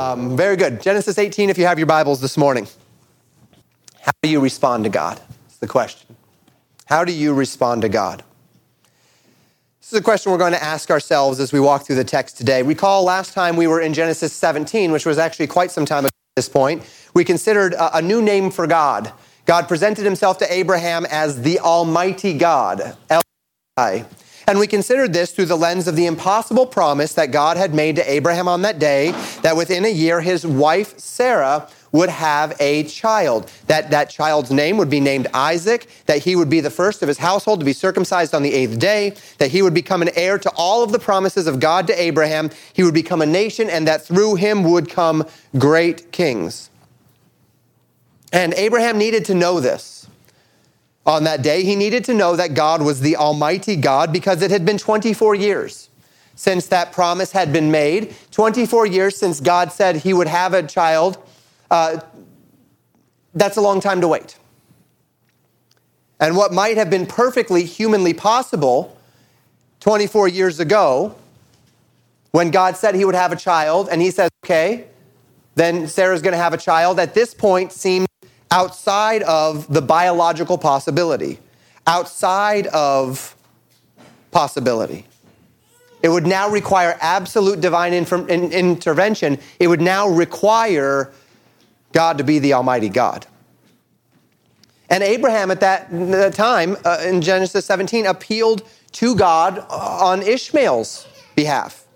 Um, very good. Genesis 18, if you have your Bibles this morning. How do you respond to God? That's the question. How do you respond to God? This is a question we're going to ask ourselves as we walk through the text today. Recall last time we were in Genesis 17, which was actually quite some time ago at this point. We considered a, new name for God. God presented himself to Abraham as the Almighty God, El and we considered this through the lens of the impossible promise that God had made to Abraham on that day that within a year his wife Sarah would have a child. That that child's name would be named Isaac, that he would be the first of his household to be circumcised on the eighth day, that he would become an heir to all of the promises of God to Abraham, he would become a nation, and that through him would come great kings. And Abraham needed to know this on that day, he needed to know that God was the Almighty God because it had been 24 years since that promise had been made, 24 years since God said he would have a child. Uh, that's a long time to wait. And what might have been perfectly humanly possible 24 years ago, when God said he would have a child, and he says, okay, then Sarah's going to have a child, at this point seemed outside of the biological possibility, outside of possibility. It would now require absolute divine in- intervention. It would now require God to be the Almighty God. And Abraham at that time uh, in Genesis 17 appealed to God on Ishmael's behalf.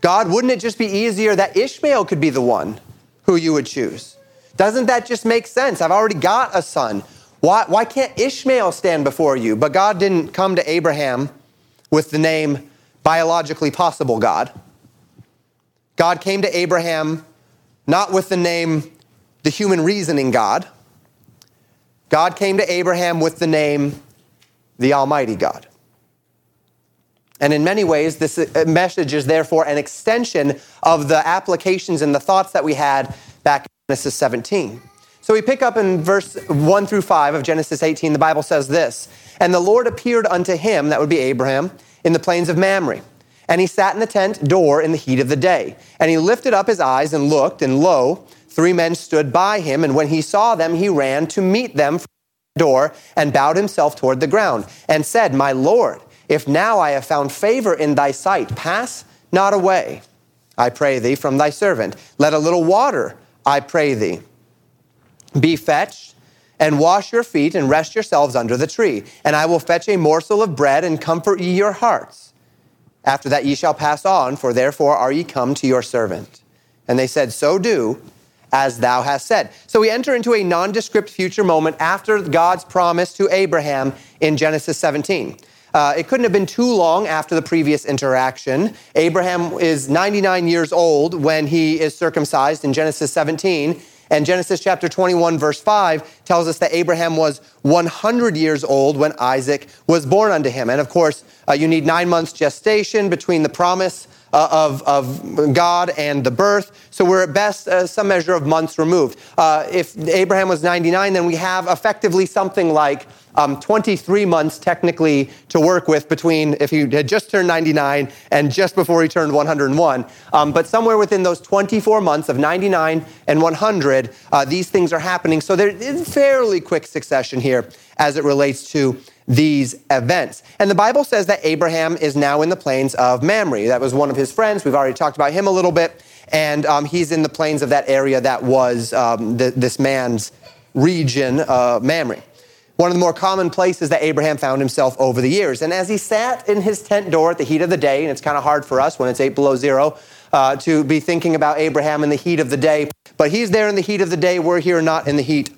God, wouldn't it just be easier that Ishmael could be the one who you would choose? Doesn't that just make sense? I've already got a son. Why, why can't Ishmael stand before you? But God didn't come to Abraham with the name biologically possible God. God came to Abraham not with the name the human reasoning God. God came to Abraham with the name the Almighty God. And in many ways, this uh, message is therefore an extension of the applications and the thoughts that we had back Genesis 17. So we pick up in verse 1 through 5 of Genesis 18. The Bible says this And the Lord appeared unto him, that would be Abraham, in the plains of Mamre. And he sat in the tent door in the heat of the day. And he lifted up his eyes and looked, and lo, three men stood by him. And when he saw them, he ran to meet them from the door and bowed himself toward the ground and said, My Lord, if now I have found favor in thy sight, pass not away, I pray thee, from thy servant. Let a little water I pray thee. Be fetched and wash your feet and rest yourselves under the tree. And I will fetch a morsel of bread and comfort ye your hearts. After that ye shall pass on, for therefore are ye come to your servant. And they said, So do as thou hast said. So we enter into a nondescript future moment after God's promise to Abraham in Genesis 17. Uh, it couldn't have been too long after the previous interaction. Abraham is 99 years old when he is circumcised in Genesis 17. And Genesis chapter 21, verse 5 tells us that Abraham was 100 years old when Isaac was born unto him. And of course, uh, you need nine months gestation between the promise uh, of, of God and the birth. So we're at best uh, some measure of months removed. Uh, if Abraham was 99, then we have effectively something like um, 23 months technically to work with between if he had just turned 99 and just before he turned 101. Um, but somewhere within those 24 months of 99 and 100, uh, these things are happening. So they're in fairly quick succession here as it relates to these events. And the Bible says that Abraham is now in the plains of Mamre. That was one of his friends. We've already talked about him a little bit. And um, he's in the plains of that area that was um, this man's region, uh, Mamre one of the more common places that Abraham found himself over the years. And as he sat in his tent door at the heat of the day, and it's kind of hard for us when it's eight below zero uh, to be thinking about Abraham in the heat of the day, but he's there in the heat of the day. We're here not in the heat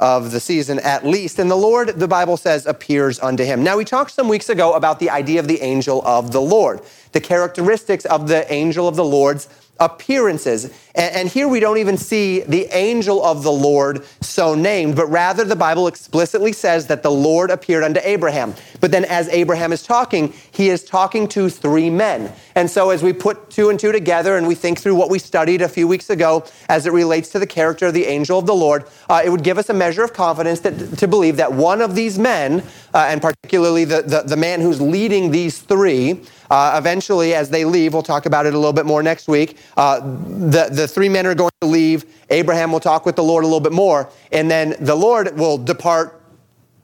of the season at least. And the Lord, the Bible says, appears unto him. Now, we talked some weeks ago about the idea of the angel of the Lord, the characteristics of the angel of the Lord's appearances. And, here we don't even see the angel of the Lord so named, but rather the Bible explicitly says that the Lord appeared unto Abraham. But then as Abraham is talking, he is talking to three men. And so, as we put two and two together and we think through what we studied a few weeks ago as it relates to the character of the angel of the Lord, uh, it would give us a measure of confidence that, to believe that one of these men, uh, and particularly the, the, the, man who's leading these three, uh, eventually, as they leave, we'll talk about it a little bit more next week. Uh, the, the three men are going to leave. Abraham will talk with the Lord a little bit more. And then the Lord will depart,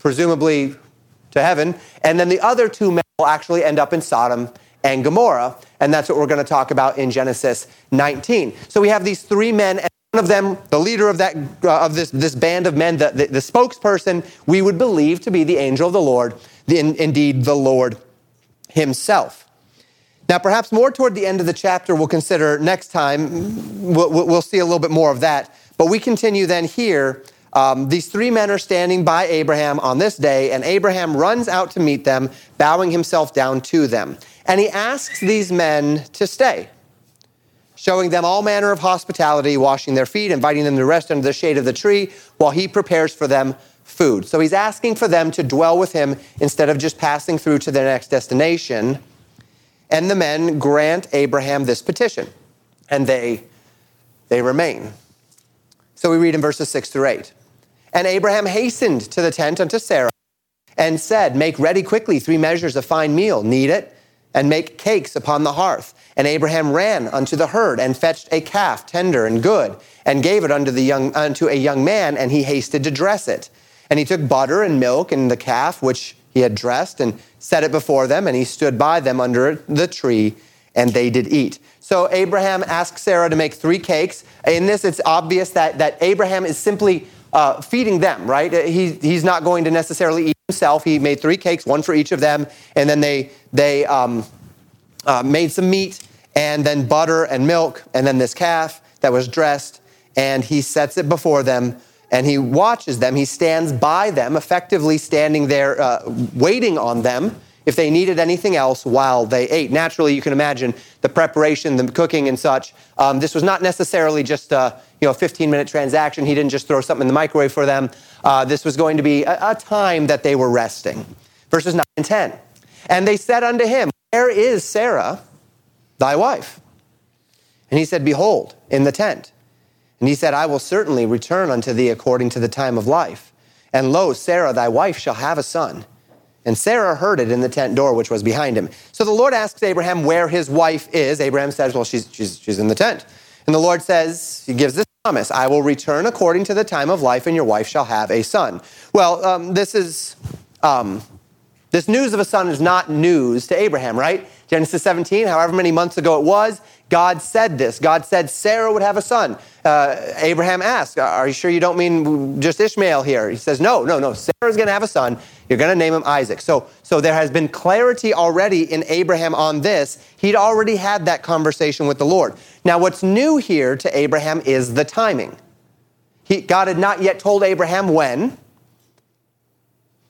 presumably to heaven. And then the other two men will actually end up in Sodom and Gomorrah. And that's what we're going to talk about in Genesis 19. So we have these three men, and one of them, the leader of, that, uh, of this, this band of men, the, the, the, spokesperson, we would believe to be the angel of the Lord, the, in, indeed the Lord himself. Now, perhaps more toward the end of the chapter, we'll consider next time, we'll, we'll see a little bit more of that. But we continue then here um, these three men are standing by Abraham on this day, and Abraham runs out to meet them, bowing himself down to them. And he asks these men to stay, showing them all manner of hospitality, washing their feet, inviting them to rest under the shade of the tree while he prepares for them food. So he's asking for them to dwell with him instead of just passing through to their next destination. And the men grant Abraham this petition, and they, they remain. So we read in verses 6 through 8. And Abraham hastened to the tent unto Sarah and said, Make ready quickly three measures of fine meal, knead it, and make cakes upon the hearth. And Abraham ran unto the herd and fetched a calf, tender and good, and gave it unto, the young, unto a young man, and he hasted to dress it. And he took butter and milk and the calf, which he had dressed, and set it before them, and he stood by them under the tree, and they did eat. So Abraham asked Sarah to make three cakes. In this, it's obvious that, that Abraham is simply uh, feeding them, right? He, he's not going to necessarily eat himself. He made three cakes, one for each of them, and then they, they um, uh, made some meat, and then butter and milk, and then this calf that was dressed, and he sets it before them, and he watches them. He stands by them, effectively standing there, uh, waiting on them if they needed anything else while they ate. Naturally, you can imagine the preparation, the cooking, and such. Um, this was not necessarily just a you know 15 minute transaction. He didn't just throw something in the microwave for them. Uh, this was going to be a, a time that they were resting. Verses 9 and 10. And they said unto him, Where is Sarah, thy wife? And he said, Behold, in the tent. And he said, I will certainly return unto thee according to the time of life. And lo, Sarah, thy wife, shall have a son. And Sarah heard it in the tent door, which was behind him. So the Lord asks Abraham where his wife is. Abraham says, Well, she's, she's, she's in the tent. And the Lord says, He gives this promise I will return according to the time of life, and your wife shall have a son. Well, um, this is. Um, this news of a son is not news to Abraham, right? Genesis 17, however many months ago it was, God said this. God said Sarah would have a son. Uh, Abraham asked, Are you sure you don't mean just Ishmael here? He says, No, no, no. Sarah's going to have a son. You're going to name him Isaac. So, so there has been clarity already in Abraham on this. He'd already had that conversation with the Lord. Now, what's new here to Abraham is the timing. He, God had not yet told Abraham when.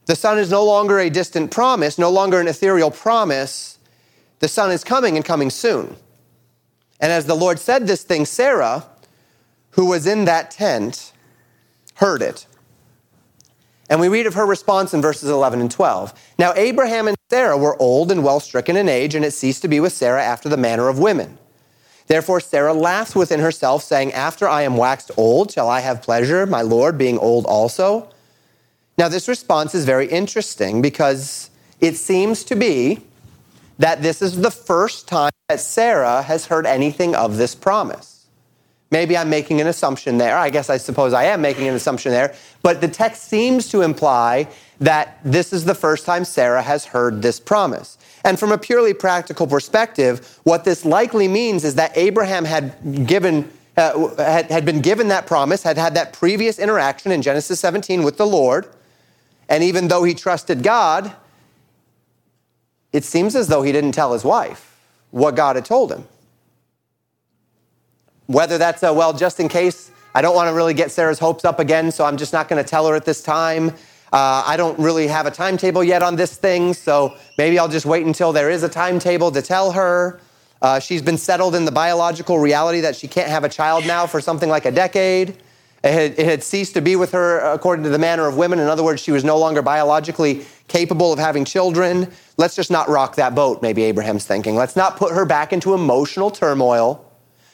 The son is no longer a distant promise, no longer an ethereal promise. The son is coming and coming soon. And as the Lord said this thing, Sarah, who was in that tent, heard it. And we read of her response in verses 11 and 12. Now, Abraham and Sarah were old and well stricken in age, and it ceased to be with Sarah after the manner of women. Therefore, Sarah laughed within herself, saying, After I am waxed old, shall I have pleasure, my Lord being old also? Now, this response is very interesting because it seems to be that this is the first time that Sarah has heard anything of this promise. Maybe I'm making an assumption there. I guess I suppose I am making an assumption there. But the text seems to imply that this is the first time Sarah has heard this promise. And from a purely practical perspective, what this likely means is that Abraham had given uh, had, had been given that promise, had had that previous interaction in Genesis 17 with the Lord, and even though he trusted God, it seems as though he didn't tell his wife what God had told him. Whether that's a, well, just in case, I don't want to really get Sarah's hopes up again, so I'm just not going to tell her at this time. Uh, I don't really have a timetable yet on this thing, so maybe I'll just wait until there is a timetable to tell her. Uh, she's been settled in the biological reality that she can't have a child now for something like a decade. It had, it had ceased to be with her according to the manner of women. In other words, she was no longer biologically capable of having children. Let's just not rock that boat, maybe Abraham's thinking. Let's not put her back into emotional turmoil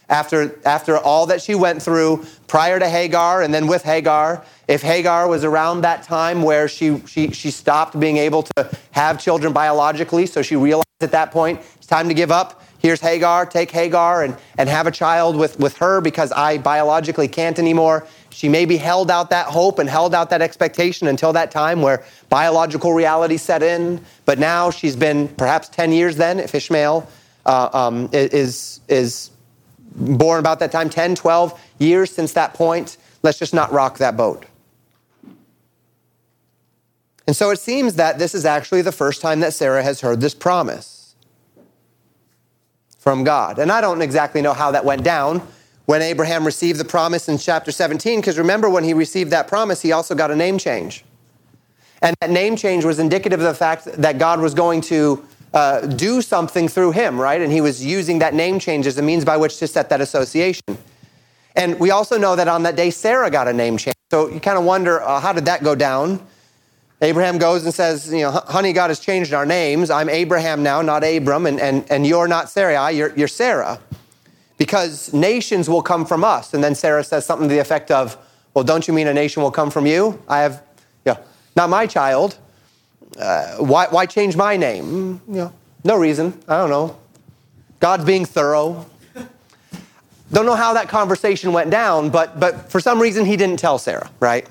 after, after all that she went through prior to Hagar and then with Hagar. If Hagar was around that time where she, she, she stopped being able to have children biologically, so she realized at that point it's time to give up. Here's Hagar, take Hagar and, and have a child with, with her because I biologically can't anymore. She maybe held out that hope and held out that expectation until that time where biological reality set in. But now she's been perhaps 10 years then, if Ishmael uh, um, is, is born about that time, 10, 12 years since that point. Let's just not rock that boat. And so it seems that this is actually the first time that Sarah has heard this promise from God. And I don't exactly know how that went down when Abraham received the promise in chapter 17, because remember when he received that promise, he also got a name change. And that name change was indicative of the fact that God was going to uh, do something through him, right? And he was using that name change as a means by which to set that association. And we also know that on that day, Sarah got a name change. So you kind of wonder, uh, how did that go down? Abraham goes and says, you know, honey, God has changed our names. I'm Abraham now, not Abram, and, and, and you're not Sarai, you're, you're Sarah. Because nations will come from us. And then Sarah says something to the effect of, well, don't you mean a nation will come from you? I have, you know, not my child uh, why, why change my name? You know, no reason. I don't know. God's being thorough. Don't know how that conversation went down, but, but for some reason he didn't tell Sarah, right?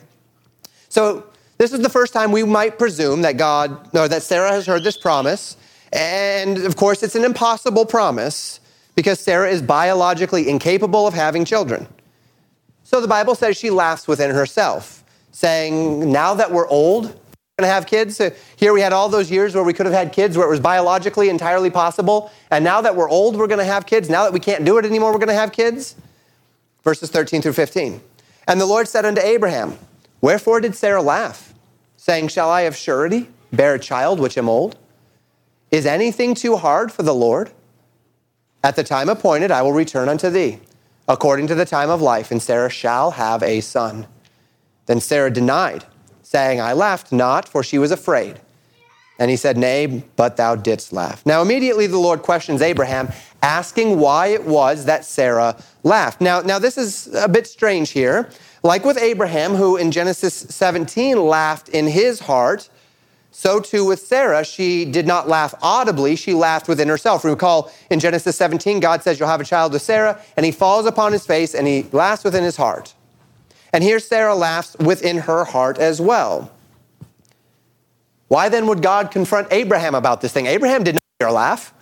So this is the first time we might presume that God, or that Sarah has heard this promise. And of course, it's an impossible promise because Sarah is biologically incapable of having children. So the Bible says she laughs within herself, saying, Now that we're old, we're going to have kids. Here we had all those years where we could have had kids, where it was biologically entirely possible. And now that we're old, we're going to have kids. Now that we can't do it anymore, we're going to have kids. Verses 13 through 15. And the Lord said unto Abraham, Wherefore did Sarah laugh, saying, Shall I of surety bear a child which am old? Is anything too hard for the Lord? At the time appointed, I will return unto thee, according to the time of life, and Sarah shall have a son. Then Sarah denied saying, I laughed not, for she was afraid. And he said, Nay, but thou didst laugh. Now, immediately the Lord questions Abraham, asking why it was that Sarah laughed. Now, now this is a bit strange here. Like with Abraham, who in Genesis 17 laughed in his heart, so too with Sarah, she did not laugh audibly, she laughed within herself. Recall in Genesis 17, God says, You'll have a child with Sarah, and he falls upon his face and he laughs within his heart. And here Sarah laughs within her heart as well. Why then would God confront Abraham about this thing? Abraham did not hear a laugh.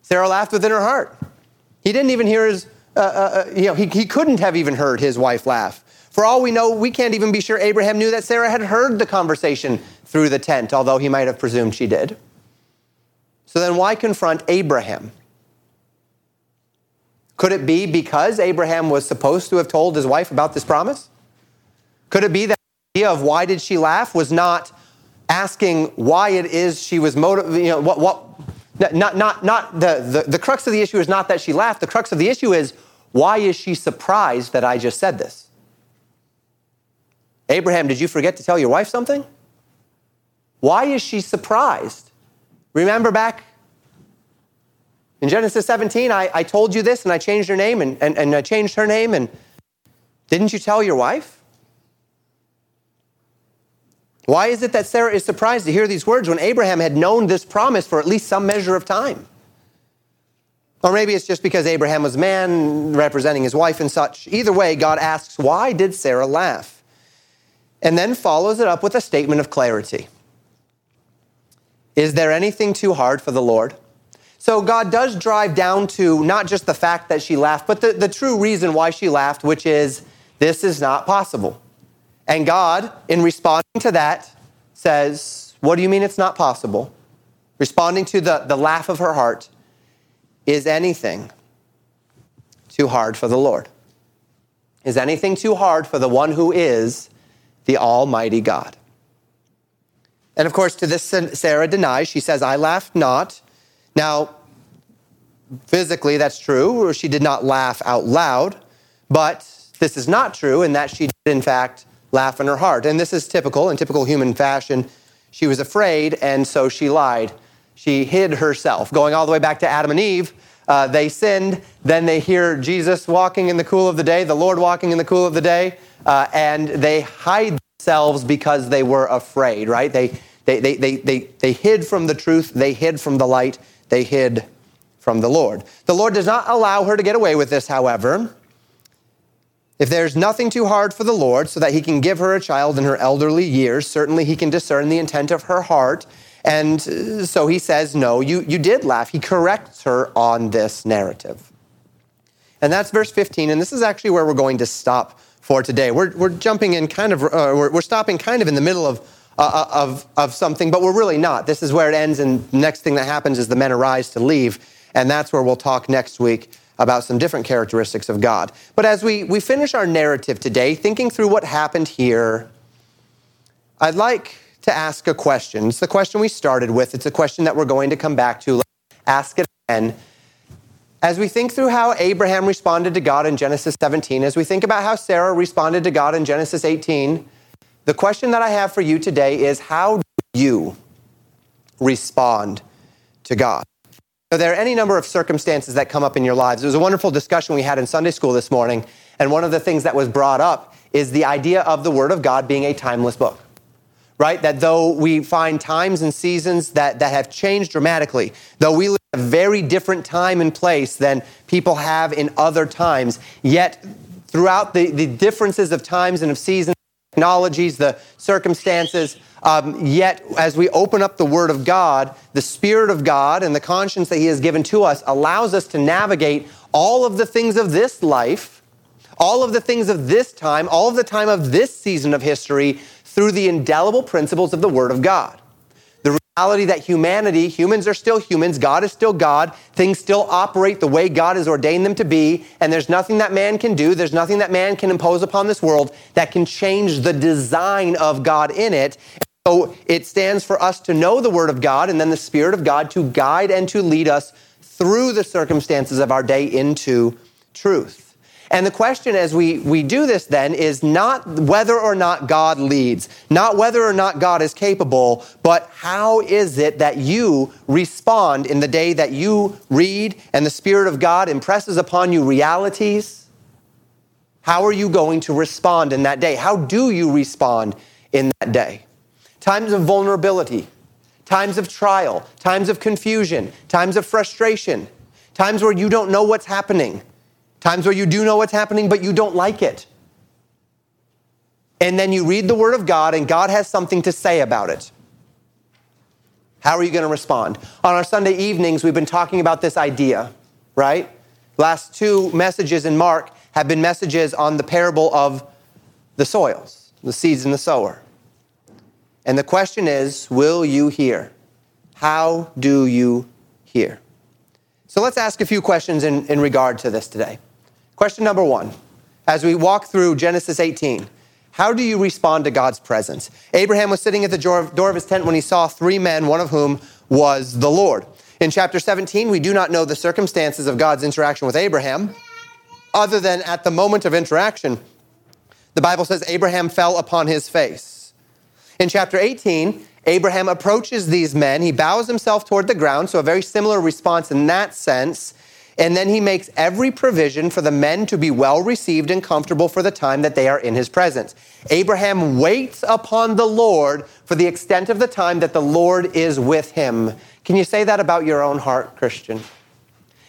Sarah laughed within her heart. He didn't even hear his, uh, uh, uh, you know, he, he couldn't have even heard his wife laugh. For all we know, we can't even be sure Abraham knew that Sarah had heard the conversation through the tent, although he might have presumed she did. So then why confront Abraham? Could it be because Abraham was supposed to have told his wife about this promise? Could it be that the idea of why did she laugh was not asking why it is she was motivated, you know, what, what, not, not, not the, the, the crux of the issue is not that she laughed. The crux of the issue is why is she surprised that I just said this? Abraham, did you forget to tell your wife something? Why is she surprised? Remember back in Genesis 17, I, I told you this and I changed her name and, and, and I changed her name, and didn't you tell your wife? Why is it that Sarah is surprised to hear these words when Abraham had known this promise for at least some measure of time? Or maybe it's just because Abraham was man representing his wife and such. Either way, God asks, Why did Sarah laugh? And then follows it up with a statement of clarity Is there anything too hard for the Lord? So God does drive down to not just the fact that she laughed, but the, the true reason why she laughed, which is this is not possible. And God, in responding to that, says, What do you mean it's not possible? Responding to the, the laugh of her heart, is anything too hard for the Lord? Is anything too hard for the one who is the Almighty God? And of course, to this, Sarah denies. She says, I laughed not. Now, physically, that's true. She did not laugh out loud. But this is not true in that she did, in fact, laugh in her heart. And this is typical, in typical human fashion. She was afraid, and so she lied. She hid herself. Going all the way back to Adam and Eve, uh, they sinned. Then they hear Jesus walking in the cool of the day, the Lord walking in the cool of the day, uh, and they hide themselves because they were afraid, right? They, they, they, they, they, they hid from the truth, they hid from the light, they hid from the Lord. The Lord does not allow her to get away with this, however. If there's nothing too hard for the Lord so that he can give her a child in her elderly years, certainly he can discern the intent of her heart. And uh, so he says, No, you, you did laugh. He corrects her on this narrative. And that's verse 15. And this is actually where we're going to stop for today. We're, we're jumping in kind of, uh, we're, we're stopping kind of in the middle of, uh, uh of, of something, but we're really not. This is where it ends. And next thing that happens is the men arise to leave. And that's where we'll talk next week about some different characteristics of God. But as we, we finish our narrative today, thinking through what happened here, I'd like to ask a question. It's the question we started with, it's a question that we're going to come back to. Let's ask it again. As we think through how Abraham responded to God in Genesis 17, as we think about how Sarah responded to God in Genesis 18, the question that I have for you today is how do you respond to God? So there are any number of circumstances that come up in your lives. It was a wonderful discussion we had in Sunday school this morning, and one of the things that was brought up is the idea of the Word of God being a timeless book. Right? That though we find times and seasons that, that have changed dramatically, though we live a very different time and place than people have in other times, yet throughout the, the differences of times and of seasons, technologies, the circumstances, um, yet, as we open up the Word of God, the Spirit of God and the conscience that He has given to us allows us to navigate all of the things of this life, all of the things of this time, all of the time of this season of history through the indelible principles of the Word of God the reality that humanity, humans are still humans, God is still God, things still operate the way God has ordained them to be, and there's nothing that man can do, there's nothing that man can impose upon this world that can change the design of God in it. So it stands for us to know the Word of God and then the Spirit of God to guide and to lead us through the circumstances of our day into truth. And the question as we, we do this then is not whether or not God leads, not whether or not God is capable, but how is it that you respond in the day that you read and the Spirit of God impresses upon you realities? How are you going to respond in that day? How do you respond in that day? times of vulnerability, times of trial, times of confusion, times of frustration, times where you don't know what's happening, times where you do know what's happening, but you don't like it. And then you read the Word of God, and God has something to say about it. How are you going to respond? On our Sunday evenings, we've been talking about this idea, right? Last two messages in Mark have been messages on the parable of the soils, the seeds and the sower. And the question is will you hear? How do you hear? So let's ask a few questions in, in regard to this today. Question number one as we walk through Genesis 18, how do you respond to God's presence? Abraham was sitting at the door of his tent when he saw three men, one of whom was the Lord. In chapter 17, we do not know the circumstances of God's interaction with Abraham, other than at the moment of interaction, the Bible says Abraham fell upon his face. In chapter 18, Abraham approaches these men. He bows himself toward the ground, so a very similar response in that sense. And then he makes every provision for the men to be well received and comfortable for the time that they are in his presence. Abraham waits upon the Lord for the extent of the time that the Lord is with him. Can you say that about your own heart, Christian?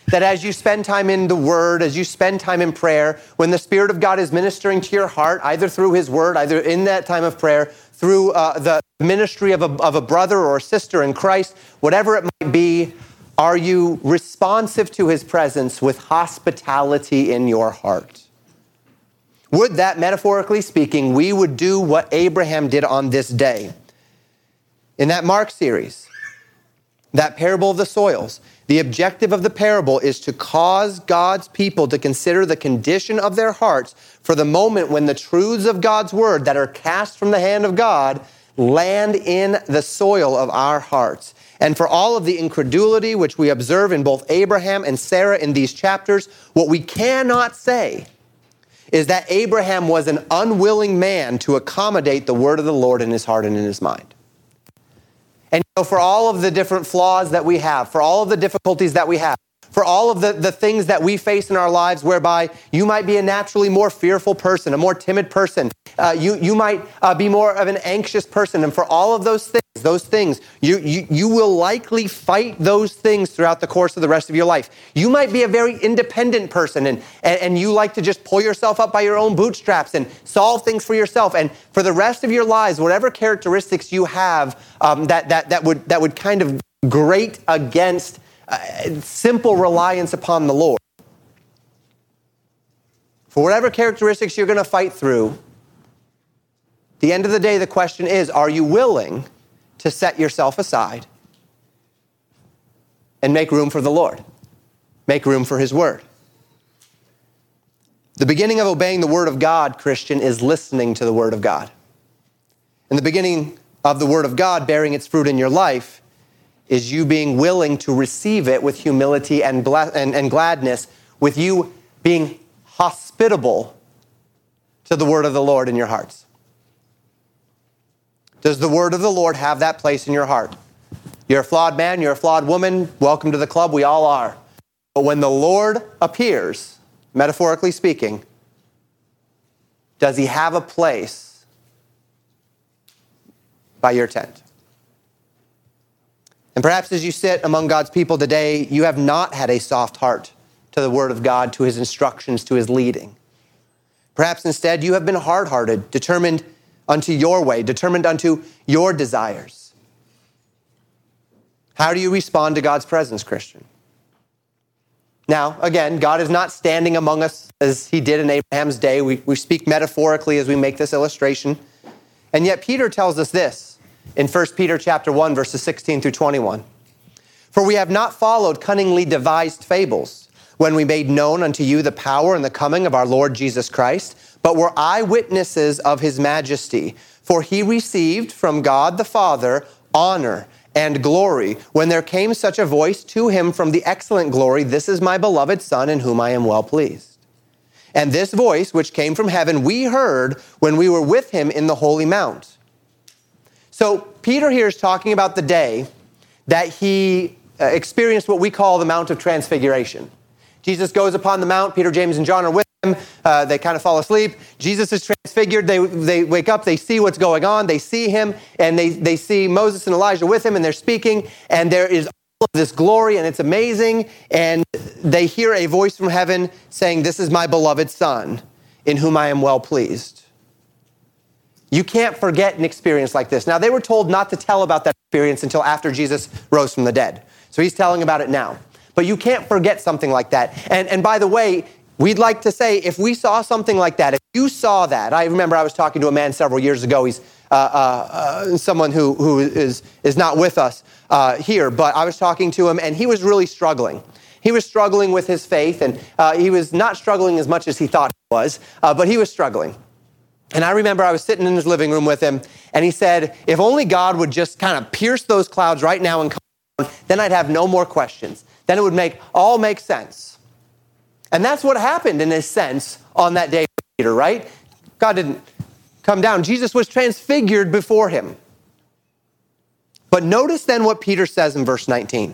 That as you spend time in the Word, as you spend time in prayer, when the Spirit of God is ministering to your heart, either through His Word, either in that time of prayer, through uh, the ministry of a, of a brother or a sister in Christ, whatever it might be, are you responsive to his presence with hospitality in your heart? Would that, metaphorically speaking, we would do what Abraham did on this day? In that Mark series, that parable of the soils, the objective of the parable is to cause God's people to consider the condition of their hearts for the moment when the truths of God's word that are cast from the hand of God land in the soil of our hearts. And for all of the incredulity which we observe in both Abraham and Sarah in these chapters, what we cannot say is that Abraham was an unwilling man to accommodate the word of the Lord in his heart and in his mind. And know, for all of the different flaws that we have, for all of the difficulties that we have, for all of the, the things that we face in our lives, whereby you might be a naturally more fearful person, a more timid person. Uh, you, you might uh, be more of an anxious person. And for all of those things, those things, you, you, you will likely fight those things throughout the course of the rest of your life. You might be a very independent person and, and, and you like to just pull yourself up by your own bootstraps and solve things for yourself. And for the rest of your lives, whatever characteristics you have um, that, that, that, would, that would kind of grate against uh, simple reliance upon the Lord. For whatever characteristics you're going to fight through, the end of the day, the question is are you willing to set yourself aside and make room for the Lord? Make room for His Word. The beginning of obeying the Word of God, Christian, is listening to the Word of God. And the beginning of the Word of God bearing its fruit in your life is you being willing to receive it with humility and, and, and gladness, with you being hospitable to the word of the Lord in your hearts. Does the word of the Lord have that place in your heart? You're a flawed man, you're a flawed woman. Welcome to the club, we all are. But when the Lord appears, metaphorically speaking, does he have a place by your tent? And perhaps as you sit among God's people today, you have not had a soft heart to the Word of God, to His instructions, to His leading. Perhaps instead you have been hard hearted, determined unto your way, determined unto your desires. How do you respond to God's presence, Christian? Now, again, God is not standing among us as he did in Abraham's day. We, we speak metaphorically as we make this illustration. And yet, Peter tells us this in 1 Peter chapter 1 verses 16 through 21. For we have not followed cunningly devised fables when we made known unto you the power and the coming of our Lord Jesus Christ, but were eyewitnesses of his majesty. For he received from God the Father honor and glory when there came such a voice to him from the excellent glory, This is my beloved Son in whom I am well pleased. And this voice, which came from heaven, we heard when we were with him in the holy mount so Peter here is talking about the day that he uh, experienced what we call the Mount of Transfiguration. Jesus goes upon the mount. Peter, James, and John are with him. Uh, they kind of fall asleep. Jesus is transfigured. They, they wake up. They see what's going on. They see him, and they, they see Moses and Elijah with him, and they're speaking. And there is all of this glory, and it's amazing. And they hear a voice from heaven saying, This is my beloved Son, in whom I am well pleased. You can't forget an experience like this. Now, they were told not to tell about that experience until after Jesus rose from the dead. So he's telling about it now. But you can't forget something like that. And, and by the way, we'd like to say if we saw something like that, if you saw that, I remember I was talking to a man several years ago. He's uh, uh, uh, someone who, who is, is not with us uh, here, but I was talking to him and he was really struggling. He was struggling with his faith and uh, he was not struggling as much as he thought he was, uh, but he was struggling. And I remember I was sitting in his living room with him, and he said, If only God would just kind of pierce those clouds right now and come down, then I'd have no more questions. Then it would make all make sense. And that's what happened in a sense on that day, Peter, right? God didn't come down. Jesus was transfigured before him. But notice then what Peter says in verse 19.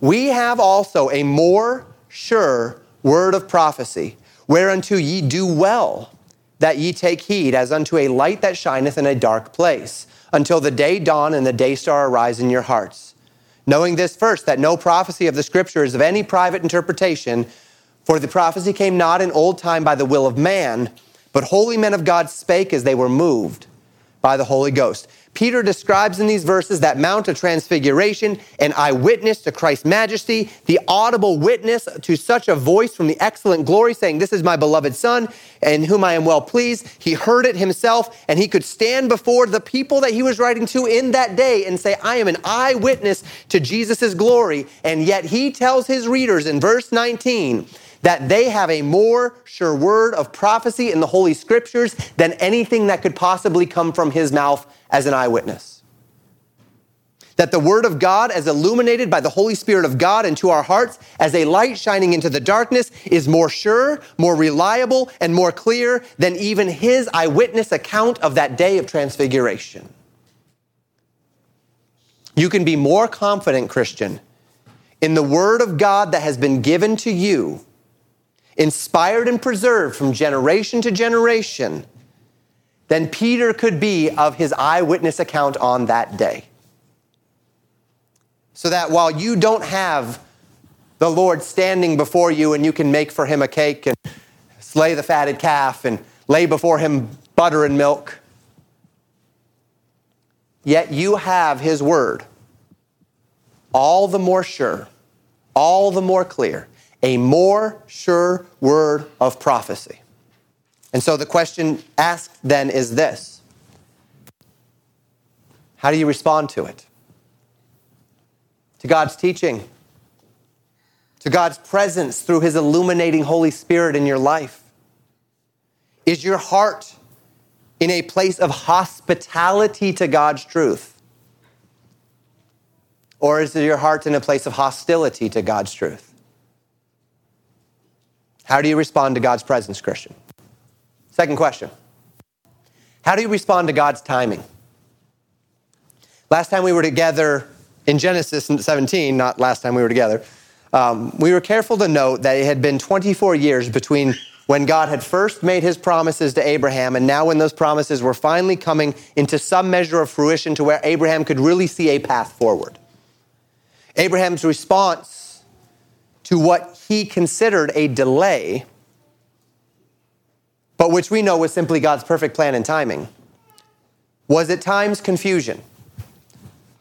We have also a more sure word of prophecy, whereunto ye do well that ye take heed as unto a light that shineth in a dark place, until the day dawn and the day star arise in your hearts. Knowing this first, that no prophecy of the Scripture is of any private interpretation, for the prophecy came not in old time by the will of man, but holy men of God spake as they were moved by the Holy Ghost. Peter describes in these verses that Mount of Transfiguration, an eyewitness to Christ's majesty, the audible witness to such a voice from the excellent glory saying, This is my beloved Son, in whom I am well pleased. He heard it himself, and he could stand before the people that he was writing to in that day and say, I am an eyewitness to Jesus' glory. And yet he tells his readers in verse 19, that they have a more sure word of prophecy in the Holy Scriptures than anything that could possibly come from his mouth as an eyewitness. That the Word of God, as illuminated by the Holy Spirit of God into our hearts, as a light shining into the darkness, is more sure, more reliable, and more clear than even his eyewitness account of that day of transfiguration. You can be more confident, Christian, in the Word of God that has been given to you, inspired and preserved from generation to generation, than Peter could be of his eyewitness account on that day. So that while you don't have the Lord standing before you and you can make for him a cake and slay the fatted calf and lay before him butter and milk, yet you have his word, all the more sure, all the more clear, a more sure word of prophecy. And so the question asked then is this How do you respond to it? To God's teaching, to God's presence through His illuminating Holy Spirit in your life? Is your heart in a place of hospitality to God's truth? Or is your heart in a place of hostility to God's truth? How do you respond to God's presence, Christian? Second question How do you respond to God's timing? Last time we were together in Genesis 17, not last time we were together, um, we were careful to note that it had been 24 years between when God had first made his promises to Abraham and now when those promises were finally coming into some measure of fruition to where Abraham could really see a path forward. Abraham's response to what he considered a delay, but which we know was simply God's perfect plan and timing, was at times confusion.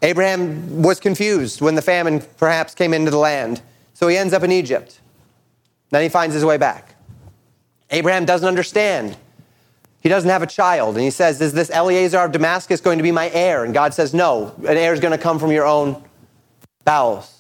Abraham was confused when the famine perhaps came into the land. So he ends up in Egypt. Then he finds his way back. Abraham doesn't understand. He doesn't have a child. And he says, Is this Eliezer of Damascus going to be my heir? And God says, No, an heir is going to come from your own bowels.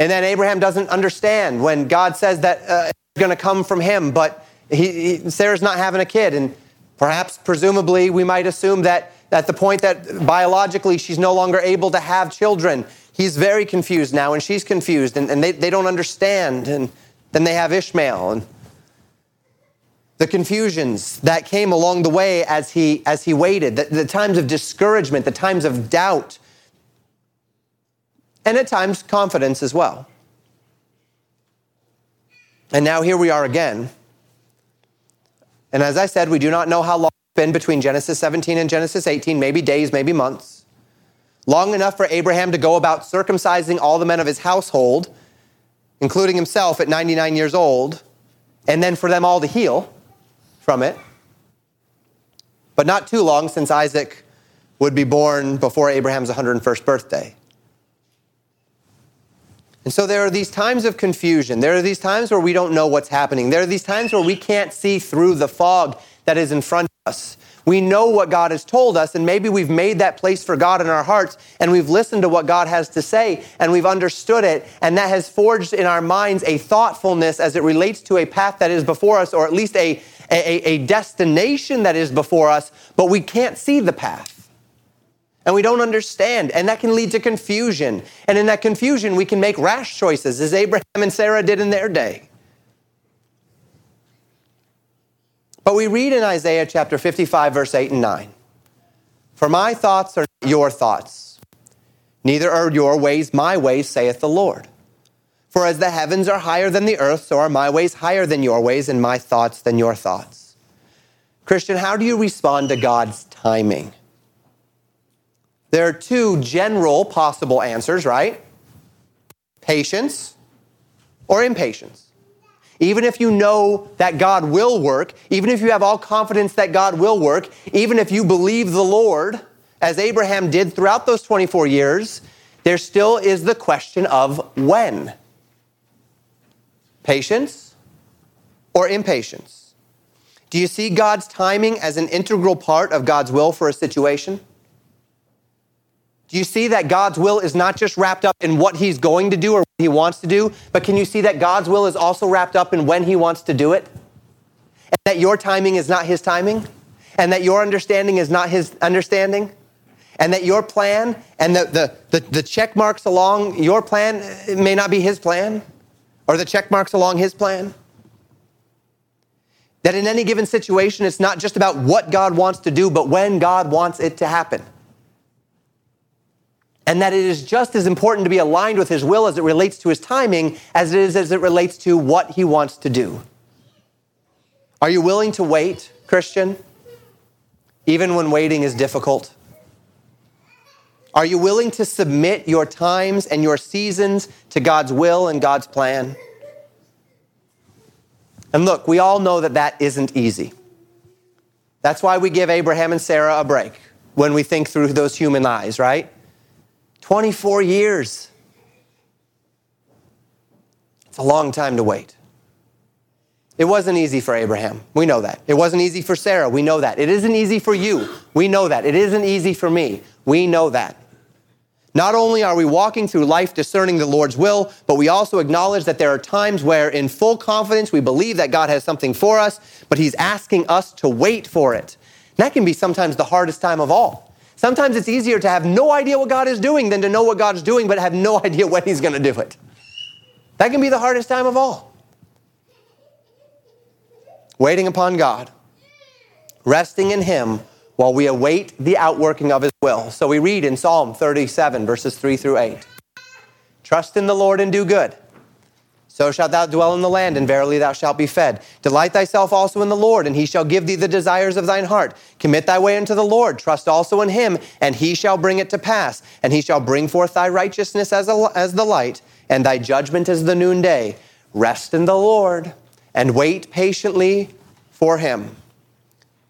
And then Abraham doesn't understand when God says that uh, it's going to come from him, but he, he, Sarah's not having a kid. And perhaps, presumably, we might assume that at the point that biologically she's no longer able to have children, he's very confused now, and she's confused, and, and they, they don't understand. And then they have Ishmael and the confusions that came along the way as he as he waited, the, the times of discouragement, the times of doubt, and at times confidence as well. And now here we are again. And as I said, we do not know how long it's been between Genesis 17 and Genesis 18, maybe days, maybe months long enough for Abraham to go about circumcising all the men of his household, including himself at 99 years old, and then for them all to heal from it. But not too long since Isaac would be born before Abraham's 101st birthday. And so there are these times of confusion. There are these times where we don't know what's happening. There are these times where we can't see through the fog that is in front of us. We know what God has told us, and maybe we've made that place for God in our hearts, and we've listened to what God has to say, and we've understood it, and that has forged in our minds a thoughtfulness as it relates to a path that is before us, or at least a, a, a destination that is before us, but we can't see the path. And we don't understand, and that can lead to confusion. And in that confusion, we can make rash choices, as Abraham and Sarah did in their day. But we read in Isaiah chapter 55, verse 8 and 9 For my thoughts are your thoughts, neither are your ways my ways, saith the Lord. For as the heavens are higher than the earth, so are my ways higher than your ways, and my thoughts than your thoughts. Christian, how do you respond to God's timing? There are two general possible answers, right? Patience or impatience. Even if you know that God will work, even if you have all confidence that God will work, even if you believe the Lord, as Abraham did throughout those 24 years, there still is the question of when. Patience or impatience? Do you see God's timing as an integral part of God's will for a situation? Do you see that God's will is not just wrapped up in what he's going to do or what he wants to do, but can you see that God's will is also wrapped up in when he wants to do it? And that your timing is not his timing? And that your understanding is not his understanding? And that your plan and the, the, the, the check marks along your plan may not be his plan? Or the check marks along his plan? That in any given situation, it's not just about what God wants to do, but when God wants it to happen. And that it is just as important to be aligned with His will as it relates to His timing as it is as it relates to what He wants to do. Are you willing to wait, Christian, even when waiting is difficult? Are you willing to submit your times and your seasons to God's will and God's plan? And look, we all know that that isn't easy. That's why we give Abraham and Sarah a break when we think through those human eyes, right? 24 years. It's a long time to wait. It wasn't easy for Abraham. We know that. It wasn't easy for Sarah. We know that. It isn't easy for you. We know that. It isn't easy for me. We know that. Not only are we walking through life discerning the Lord's will, but we also acknowledge that there are times where, in full confidence, we believe that God has something for us, but He's asking us to wait for it. And that can be sometimes the hardest time of all. Sometimes it's easier to have no idea what God is doing than to know what God is doing, but have no idea when He's going to do it. That can be the hardest time of all. Waiting upon God, resting in Him while we await the outworking of his will. So we read in Psalm 37, verses 3 through 8 Trust in the Lord and do good. So shalt thou dwell in the land, and verily thou shalt be fed. Delight thyself also in the Lord, and he shall give thee the desires of thine heart. Commit thy way unto the Lord. Trust also in him, and he shall bring it to pass. And he shall bring forth thy righteousness as, a, as the light, and thy judgment as the noonday. Rest in the Lord, and wait patiently for him.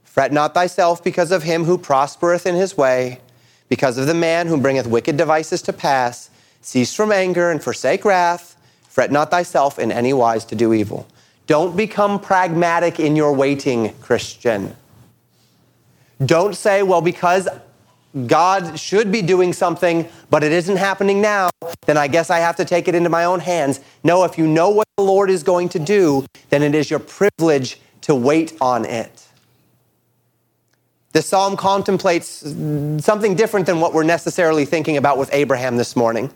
Fret not thyself because of him who prospereth in his way, because of the man who bringeth wicked devices to pass. Cease from anger and forsake wrath. Fret not thyself in any wise to do evil. Don't become pragmatic in your waiting, Christian. Don't say, well, because God should be doing something, but it isn't happening now, then I guess I have to take it into my own hands. No, if you know what the Lord is going to do, then it is your privilege to wait on it. The psalm contemplates something different than what we're necessarily thinking about with Abraham this morning.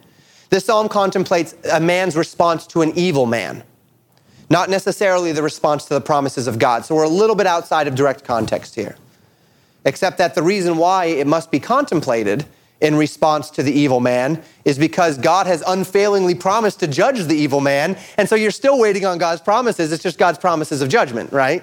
This psalm contemplates a man's response to an evil man, not necessarily the response to the promises of God. So we're a little bit outside of direct context here. Except that the reason why it must be contemplated in response to the evil man is because God has unfailingly promised to judge the evil man. And so you're still waiting on God's promises. It's just God's promises of judgment, right?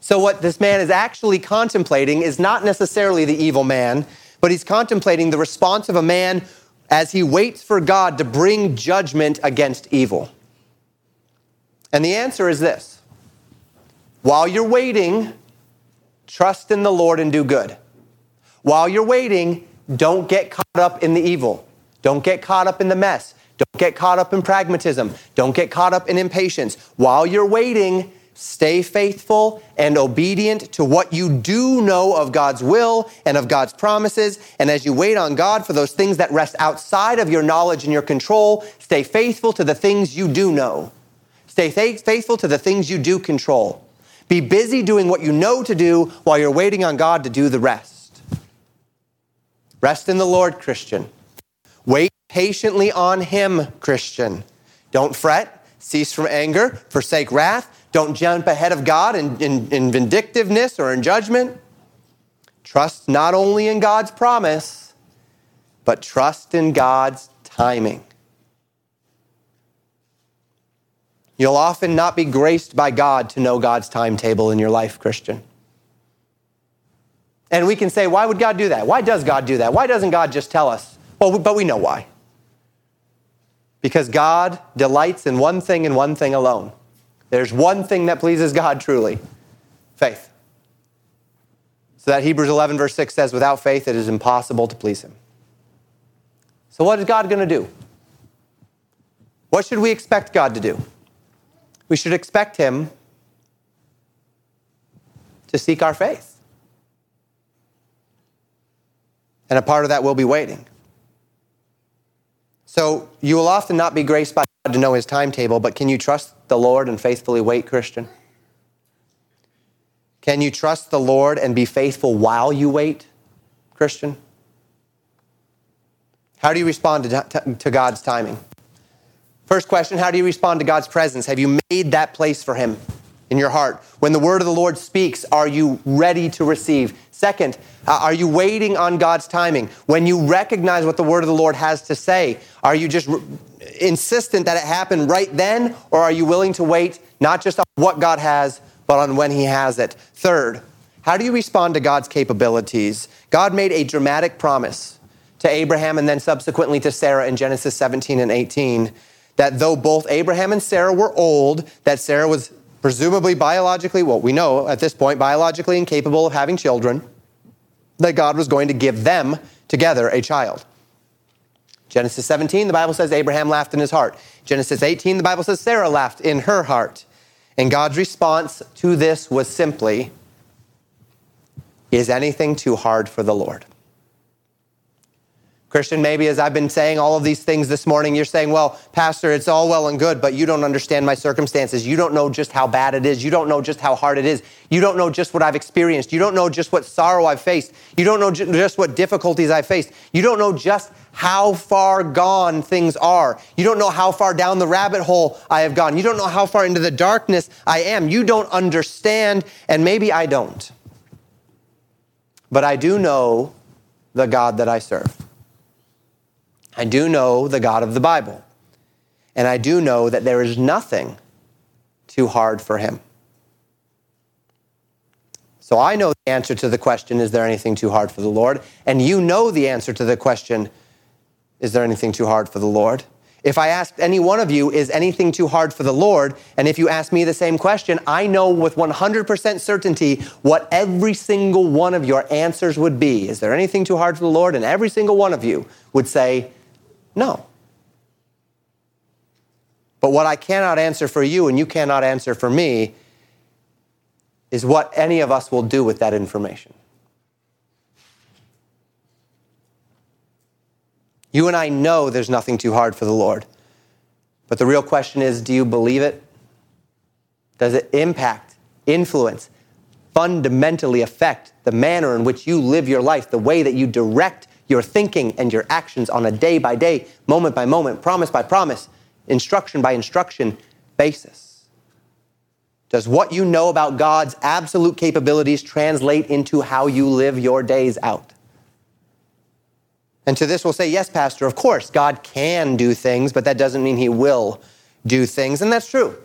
So, what this man is actually contemplating is not necessarily the evil man, but he's contemplating the response of a man as he waits for God to bring judgment against evil. And the answer is this while you're waiting, trust in the Lord and do good. While you're waiting, don't get caught up in the evil. Don't get caught up in the mess. Don't get caught up in pragmatism. Don't get caught up in impatience. While you're waiting, Stay faithful and obedient to what you do know of God's will and of God's promises. And as you wait on God for those things that rest outside of your knowledge and your control, stay faithful to the things you do know. Stay faithful to the things you do control. Be busy doing what you know to do while you're waiting on God to do the rest. Rest in the Lord, Christian. Wait patiently on Him, Christian. Don't fret, cease from anger, forsake wrath don't jump ahead of God in, in, in vindictiveness or in judgment. Trust not only in God's promise, but trust in God's timing. You'll often not be graced by God to know God's timetable in your life, Christian. And we can say, why would God do that? Why does God do that? Why doesn't God just tell us? Well, but we know why. Because God delights in one thing and one thing alone there's one thing that pleases God truly faith. So that Hebrews 11, verse 6 says, without faith, it is impossible to please Him. So, what is God going to do? What should we expect God to do? We should expect Him to seek our faith. And a part of that will be waiting. So, you will often not be graced by to know His timetable, but can you trust the Lord and faithfully wait, Christian? Can you trust the Lord and be faithful while you wait, Christian? How do you respond to, to, God's timing? First question How do you respond to God's presence? Have you made that place for Him in your heart? When the word of the Lord speaks, are you ready to receive? Second, uh, are you waiting on God's timing? When you recognize what the word of the Lord has to say, are you just insistent that it happen right then, or are you willing to wait not just on what God has, but on when He has it? Third, how do you respond to God's capabilities? God made a dramatic promise to Abraham and then subsequently to Sarah in Genesis 17 and 18 that though both Abraham and Sarah were old, that Sarah was presumably biologically, well, we know at this point, biologically incapable of having children, that God was going to give them together a child. Genesis 17, the Bible says Abraham laughed in his heart. Genesis 18, the Bible says Sarah laughed in her heart. And God's response to this was simply, Is anything too hard for the Lord? Christian, maybe as I've been saying all of these things this morning, you're saying, well, Pastor, it's all well and good, but you don't understand my circumstances. You don't know just how bad it is. You don't know just how hard it is. You don't know just what I've experienced. You don't know just what sorrow I've faced. You don't know just what difficulties I've faced. You don't know just how far gone things are. You don't know how far down the rabbit hole I have gone. You don't know how far into the darkness I am. You don't understand, and maybe I don't. But I do know the God that I serve. I do know the God of the Bible. And I do know that there is nothing too hard for him. So I know the answer to the question, is there anything too hard for the Lord? And you know the answer to the question, is there anything too hard for the Lord? If I asked any one of you, is anything too hard for the Lord? And if you ask me the same question, I know with 100% certainty what every single one of your answers would be. Is there anything too hard for the Lord? And every single one of you would say, no. But what I cannot answer for you and you cannot answer for me is what any of us will do with that information. You and I know there's nothing too hard for the Lord. But the real question is do you believe it? Does it impact, influence, fundamentally affect the manner in which you live your life, the way that you direct your thinking and your actions on a day by day, moment by moment, promise by promise, instruction by instruction basis? Does what you know about God's absolute capabilities translate into how you live your days out? And to this we'll say, yes, Pastor, of course, God can do things, but that doesn't mean he will do things. And that's true.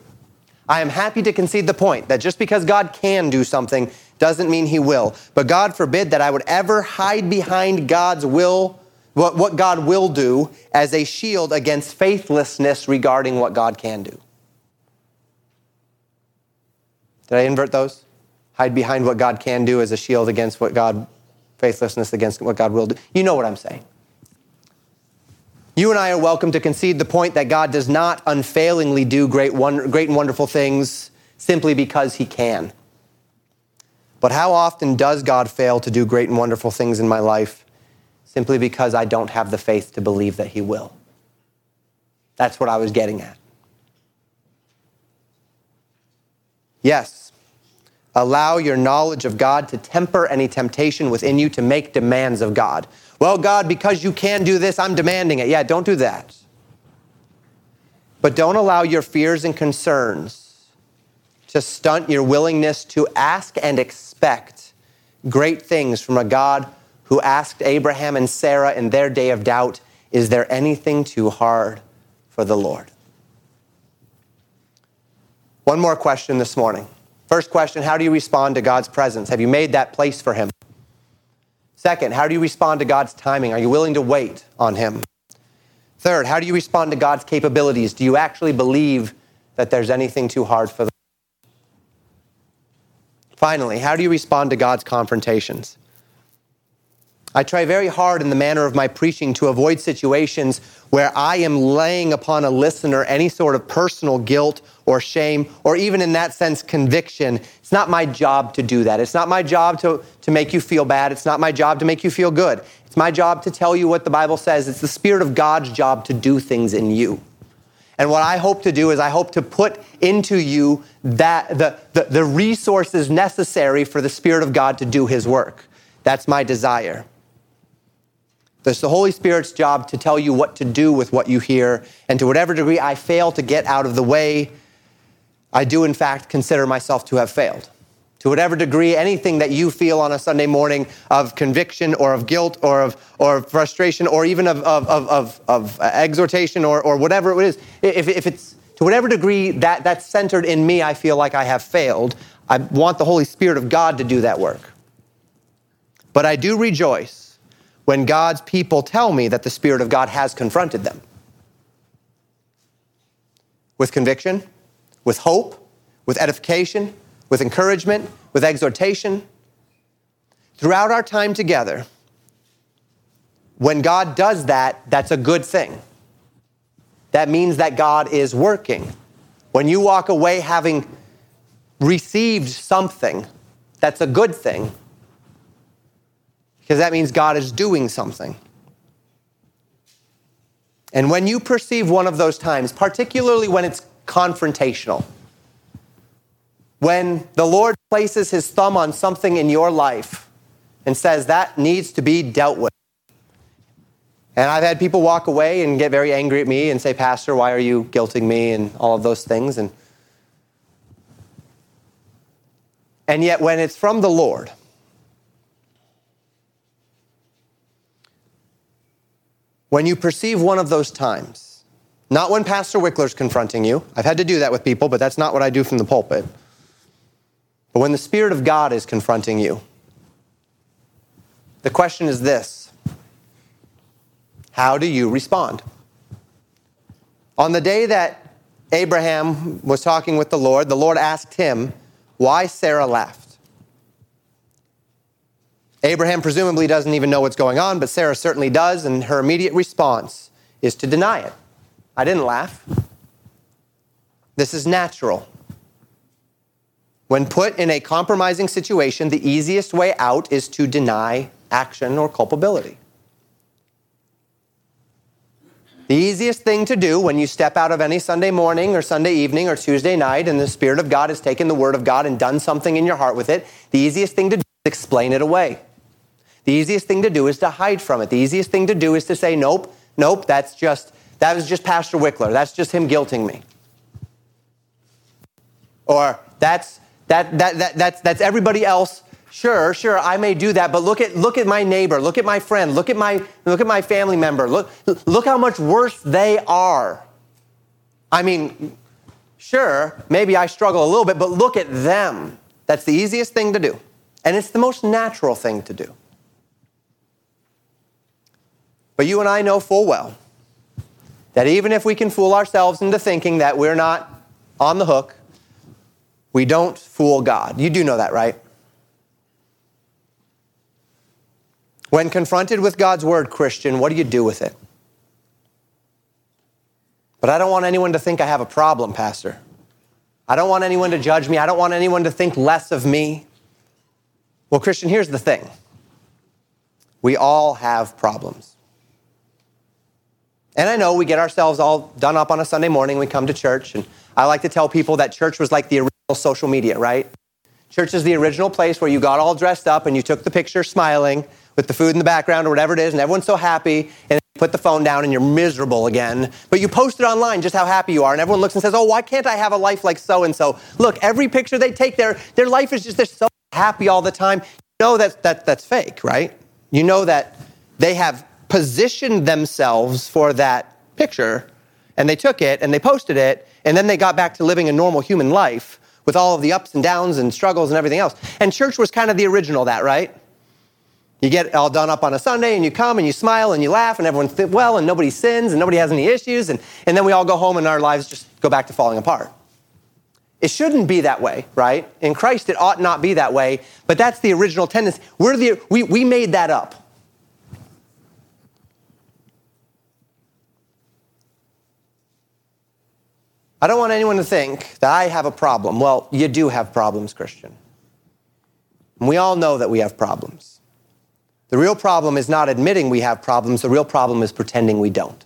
I am happy to concede the point that just because God can do something doesn't mean he will. But God forbid that I would ever hide behind God's will, what, what God will do, as a shield against faithlessness regarding what God can do. Did I invert those? Hide behind what God can do as a shield against what God, faithlessness against what God will do. You know what I'm saying. You and I are welcome to concede the point that God does not unfailingly do great, great and wonderful things simply because he can. But how often does God fail to do great and wonderful things in my life simply because I don't have the faith to believe that He will? That's what I was getting at. Yes, allow your knowledge of God to temper any temptation within you to make demands of God. Well, God, because you can do this, I'm demanding it. Yeah, don't do that. But don't allow your fears and concerns to stunt your willingness to ask and expect great things from a God who asked Abraham and Sarah in their day of doubt, Is there anything too hard for the Lord? One more question this morning. First question How do you respond to God's presence? Have you made that place for Him? Second, how do you respond to God's timing? Are you willing to wait on Him? Third, how do you respond to God's capabilities? Do you actually believe that there's anything too hard for the Finally, how do you respond to God's confrontations? I try very hard in the manner of my preaching to avoid situations where I am laying upon a listener any sort of personal guilt or shame, or even in that sense, conviction. It's not my job to do that. It's not my job to, to make you feel bad. It's not my job to make you feel good. It's my job to tell you what the Bible says. It's the Spirit of God's job to do things in you. And what I hope to do is I hope to put into you that the, the, the, resources necessary for the Spirit of God to do His work. That's my desire. It's the Holy Spirit's job to tell you what to do with what you hear. And to whatever degree I fail to get out of the way, I do, in fact, consider myself to have failed. To whatever degree, anything that you feel on a Sunday morning of conviction or of guilt or of or frustration or even of, of, of, of, of exhortation or, or whatever it is, if, if it's to whatever degree that, that's centered in me, I feel like I have failed. I want the Holy Spirit of God to do that work. But I do rejoice when God's people tell me that the Spirit of God has confronted them with conviction, with hope, with edification, with encouragement, with exhortation. Throughout our time together, when God does that, that's a good thing. That means that God is working. When you walk away having received something, that's a good thing. Because that means God is doing something. And when you perceive one of those times, particularly when it's confrontational, when the Lord places his thumb on something in your life and says that needs to be dealt with. And I've had people walk away and get very angry at me and say, Pastor, why are you guilting me? And all of those things. And, and yet, when it's from the Lord, when you perceive one of those times, not when Pastor Wickler's confronting you, I've had to do that with people, but that's not what I do from the pulpit. But when the Spirit of God is confronting you, the question is this How do you respond? On the day that Abraham was talking with the Lord, the Lord asked him why Sarah laughed. Abraham presumably doesn't even know what's going on, but Sarah certainly does, and her immediate response is to deny it. I didn't laugh. This is natural. When put in a compromising situation, the easiest way out is to deny action or culpability. The easiest thing to do when you step out of any Sunday morning or Sunday evening or Tuesday night and the Spirit of God has taken the Word of God and done something in your heart with it, the easiest thing to do is explain it away. The easiest thing to do is to hide from it. The easiest thing to do is to say, nope, nope, that's just, that was just Pastor Wickler. That's just him guilting me. Or that's, that, that, that, that's, that's everybody else. Sure, sure, I may do that, but look at, look at my neighbor, look at my friend, look at my, look at my family member. Look, look how much worse they are. I mean, sure, maybe I struggle a little bit, but look at them. That's the easiest thing to do. And it's the most natural thing to do. But you and I know full well that even if we can fool ourselves into thinking that we're not on the hook, we don't fool God. You do know that, right? When confronted with God's word, Christian, what do you do with it? But I don't want anyone to think I have a problem, Pastor. I don't want anyone to judge me. I don't want anyone to think less of me. Well, Christian, here's the thing we all have problems. And I know we get ourselves all done up on a Sunday morning, we come to church, and I like to tell people that church was like the social media, right? Church is the original place where you got all dressed up and you took the picture smiling with the food in the background or whatever it is, and everyone's so happy, and you put the phone down and you're miserable again. But you post it online just how happy you are, and everyone looks and says, Oh, why can't I have a life like so and so? Look, every picture they take, their, their life is just, they're so happy all the time. You know that, that that's fake, right? You know that they have positioned themselves for that picture and they took it and they posted it and then they got back to living a normal human life with all of the ups and downs and struggles and everything else. And church was kind of the original that, right? You get all done up on a Sunday and you come and you smile and you laugh and everyone's well and nobody sins and nobody has any issues and, and then we all go home and our lives just go back to falling apart. It shouldn't be that way, right? In Christ, it ought not be that way, but that's the original tendency. We're the, we, we made that up. I don't want anyone to think that I have a problem. Well, you do have problems, Christian. And we all know that we have problems. The real problem is not admitting we have problems, the real problem is pretending we don't.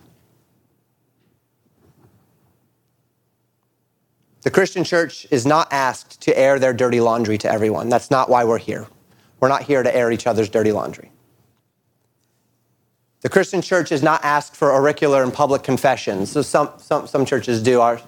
The Christian church is not asked to air their dirty laundry to everyone. That's not why we're here. We're not here to air each other's dirty laundry. The Christian church is not asked for auricular and public confessions. So some, some, some churches do. Our,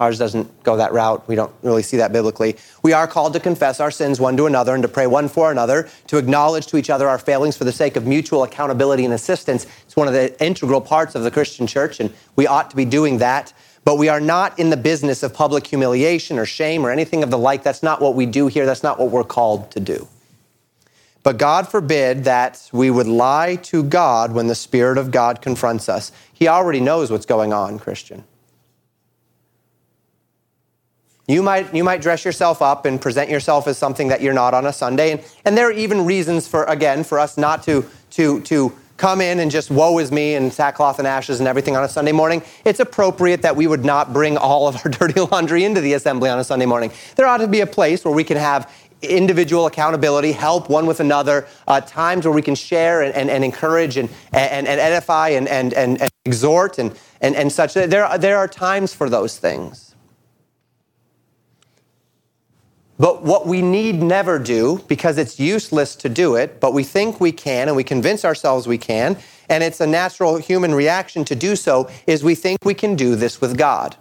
Ours doesn't go that route. We don't really see that biblically. We are called to confess our sins one to another and to pray one for another, to acknowledge to each other our failings for the sake of mutual accountability and assistance. It's one of the integral parts of the Christian church, and we ought to be doing that. But we are not in the business of public humiliation or shame or anything of the like. That's not what we do here. That's not what we're called to do. But God forbid that we would lie to God when the Spirit of God confronts us. He already knows what's going on, Christian. You might, you might dress yourself up and present yourself as something that you're not on a Sunday. And, and there are even reasons for, again, for us not to, to, to come in and just woe is me and sackcloth and ashes and everything on a Sunday morning. It's appropriate that we would not bring all of our dirty laundry into the assembly on a Sunday morning. There ought to be a place where we can have individual accountability, help one with another, uh, times where we can share and, and, and encourage and, and, and edify and, and, and, and exhort and, and, and such. There, there are times for those things. But what we need never do, because it's useless to do it, but we think we can and we convince ourselves we can, and it's a natural human reaction to do so, is we think we can do this with God.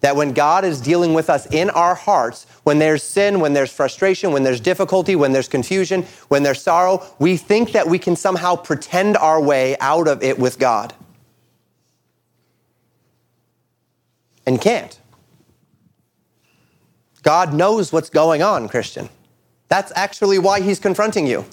That when God is dealing with us in our hearts, when there's sin, when there's frustration, when there's difficulty, when there's confusion, when there's sorrow, we think that we can somehow pretend our way out of it with God. And can't. God knows what's going on, Christian. That's actually why he's confronting you.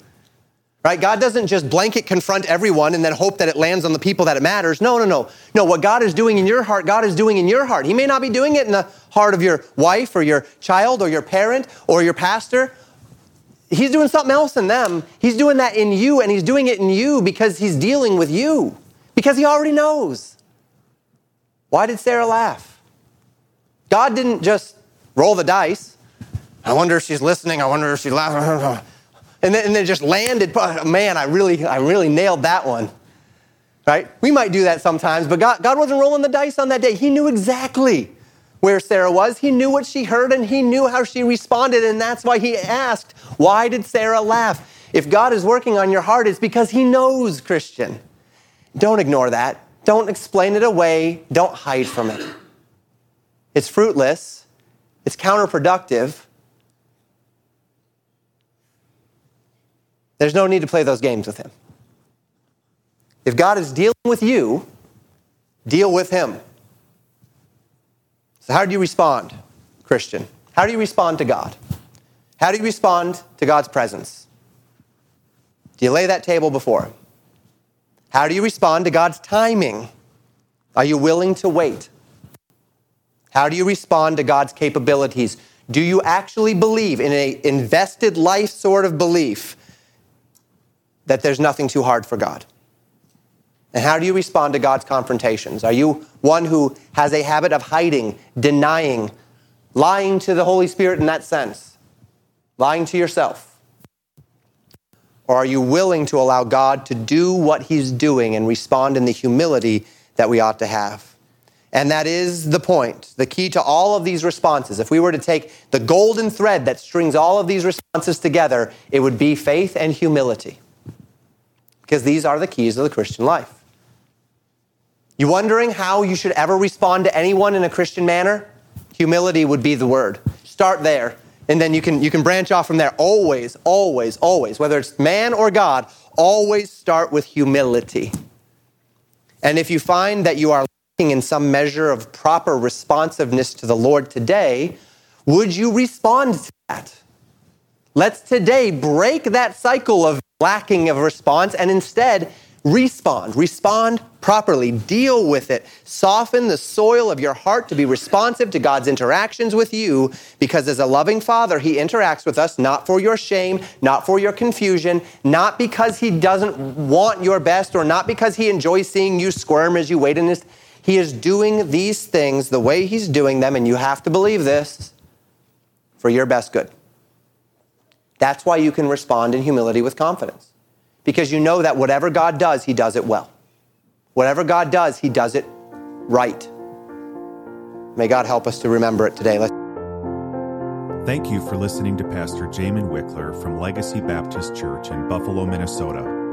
Right? God doesn't just blanket confront everyone and then hope that it lands on the people that it matters. No, no, no. No, what God is doing in your heart, God is doing in your heart. He may not be doing it in the heart of your wife or your child or your parent or your pastor. He's doing something else in them. He's doing that in you, and he's doing it in you because he's dealing with you, because he already knows. Why did Sarah laugh? God didn't just roll the dice. I wonder if she's listening. I wonder if she's laughing. And then, and then just landed. Man, I really, I really nailed that one. Right? We might do that sometimes, but God, God wasn't rolling the dice on that day. He knew exactly where Sarah was. He knew what she heard and he knew how she responded. And that's why he asked, Why did Sarah laugh? If God is working on your heart, it's because he knows, Christian. Don't ignore that. Don't explain it away. Don't hide from it. It's fruitless it's counterproductive. There's no need to play those games with him. If God is dealing with you, deal with him. So, how do you respond, Christian? How do you respond to God? How do you respond to God's presence? Do you lay that table before him? How do you respond to God's timing? Are you willing to wait? How do you respond to God's capabilities? Do you actually believe in an invested life sort of belief that there's nothing too hard for God? And how do you respond to God's confrontations? Are you one who has a habit of hiding, denying, lying to the Holy Spirit in that sense? Lying to yourself? Or are you willing to allow God to do what He's doing and respond in the humility that we ought to have? And that is the point, the key to all of these responses. If we were to take the golden thread that strings all of these responses together, it would be faith and humility. Because these are the keys of the Christian life. You wondering how you should ever respond to anyone in a Christian manner? Humility would be the word. Start there, and then you can, you can branch off from there. Always, always, always, whether it's man or God, always start with humility. And if you find that you are in some measure of proper responsiveness to the Lord today, would you respond to that? Let's today break that cycle of lacking of response and instead respond. Respond properly. Deal with it. Soften the soil of your heart to be responsive to God's interactions with you because as a loving father, he interacts with us not for your shame, not for your confusion, not because he doesn't want your best or not because he enjoys seeing you squirm as you wait in his he is doing these things the way He's doing them, and you have to believe this for your best good. That's why you can respond in humility with confidence, because you know that whatever God does, He does it well. Whatever God does, He does it right. May God help us to remember it today. Let's Thank you for listening to Pastor Jamin Wickler from Legacy Baptist Church in Buffalo, Minnesota.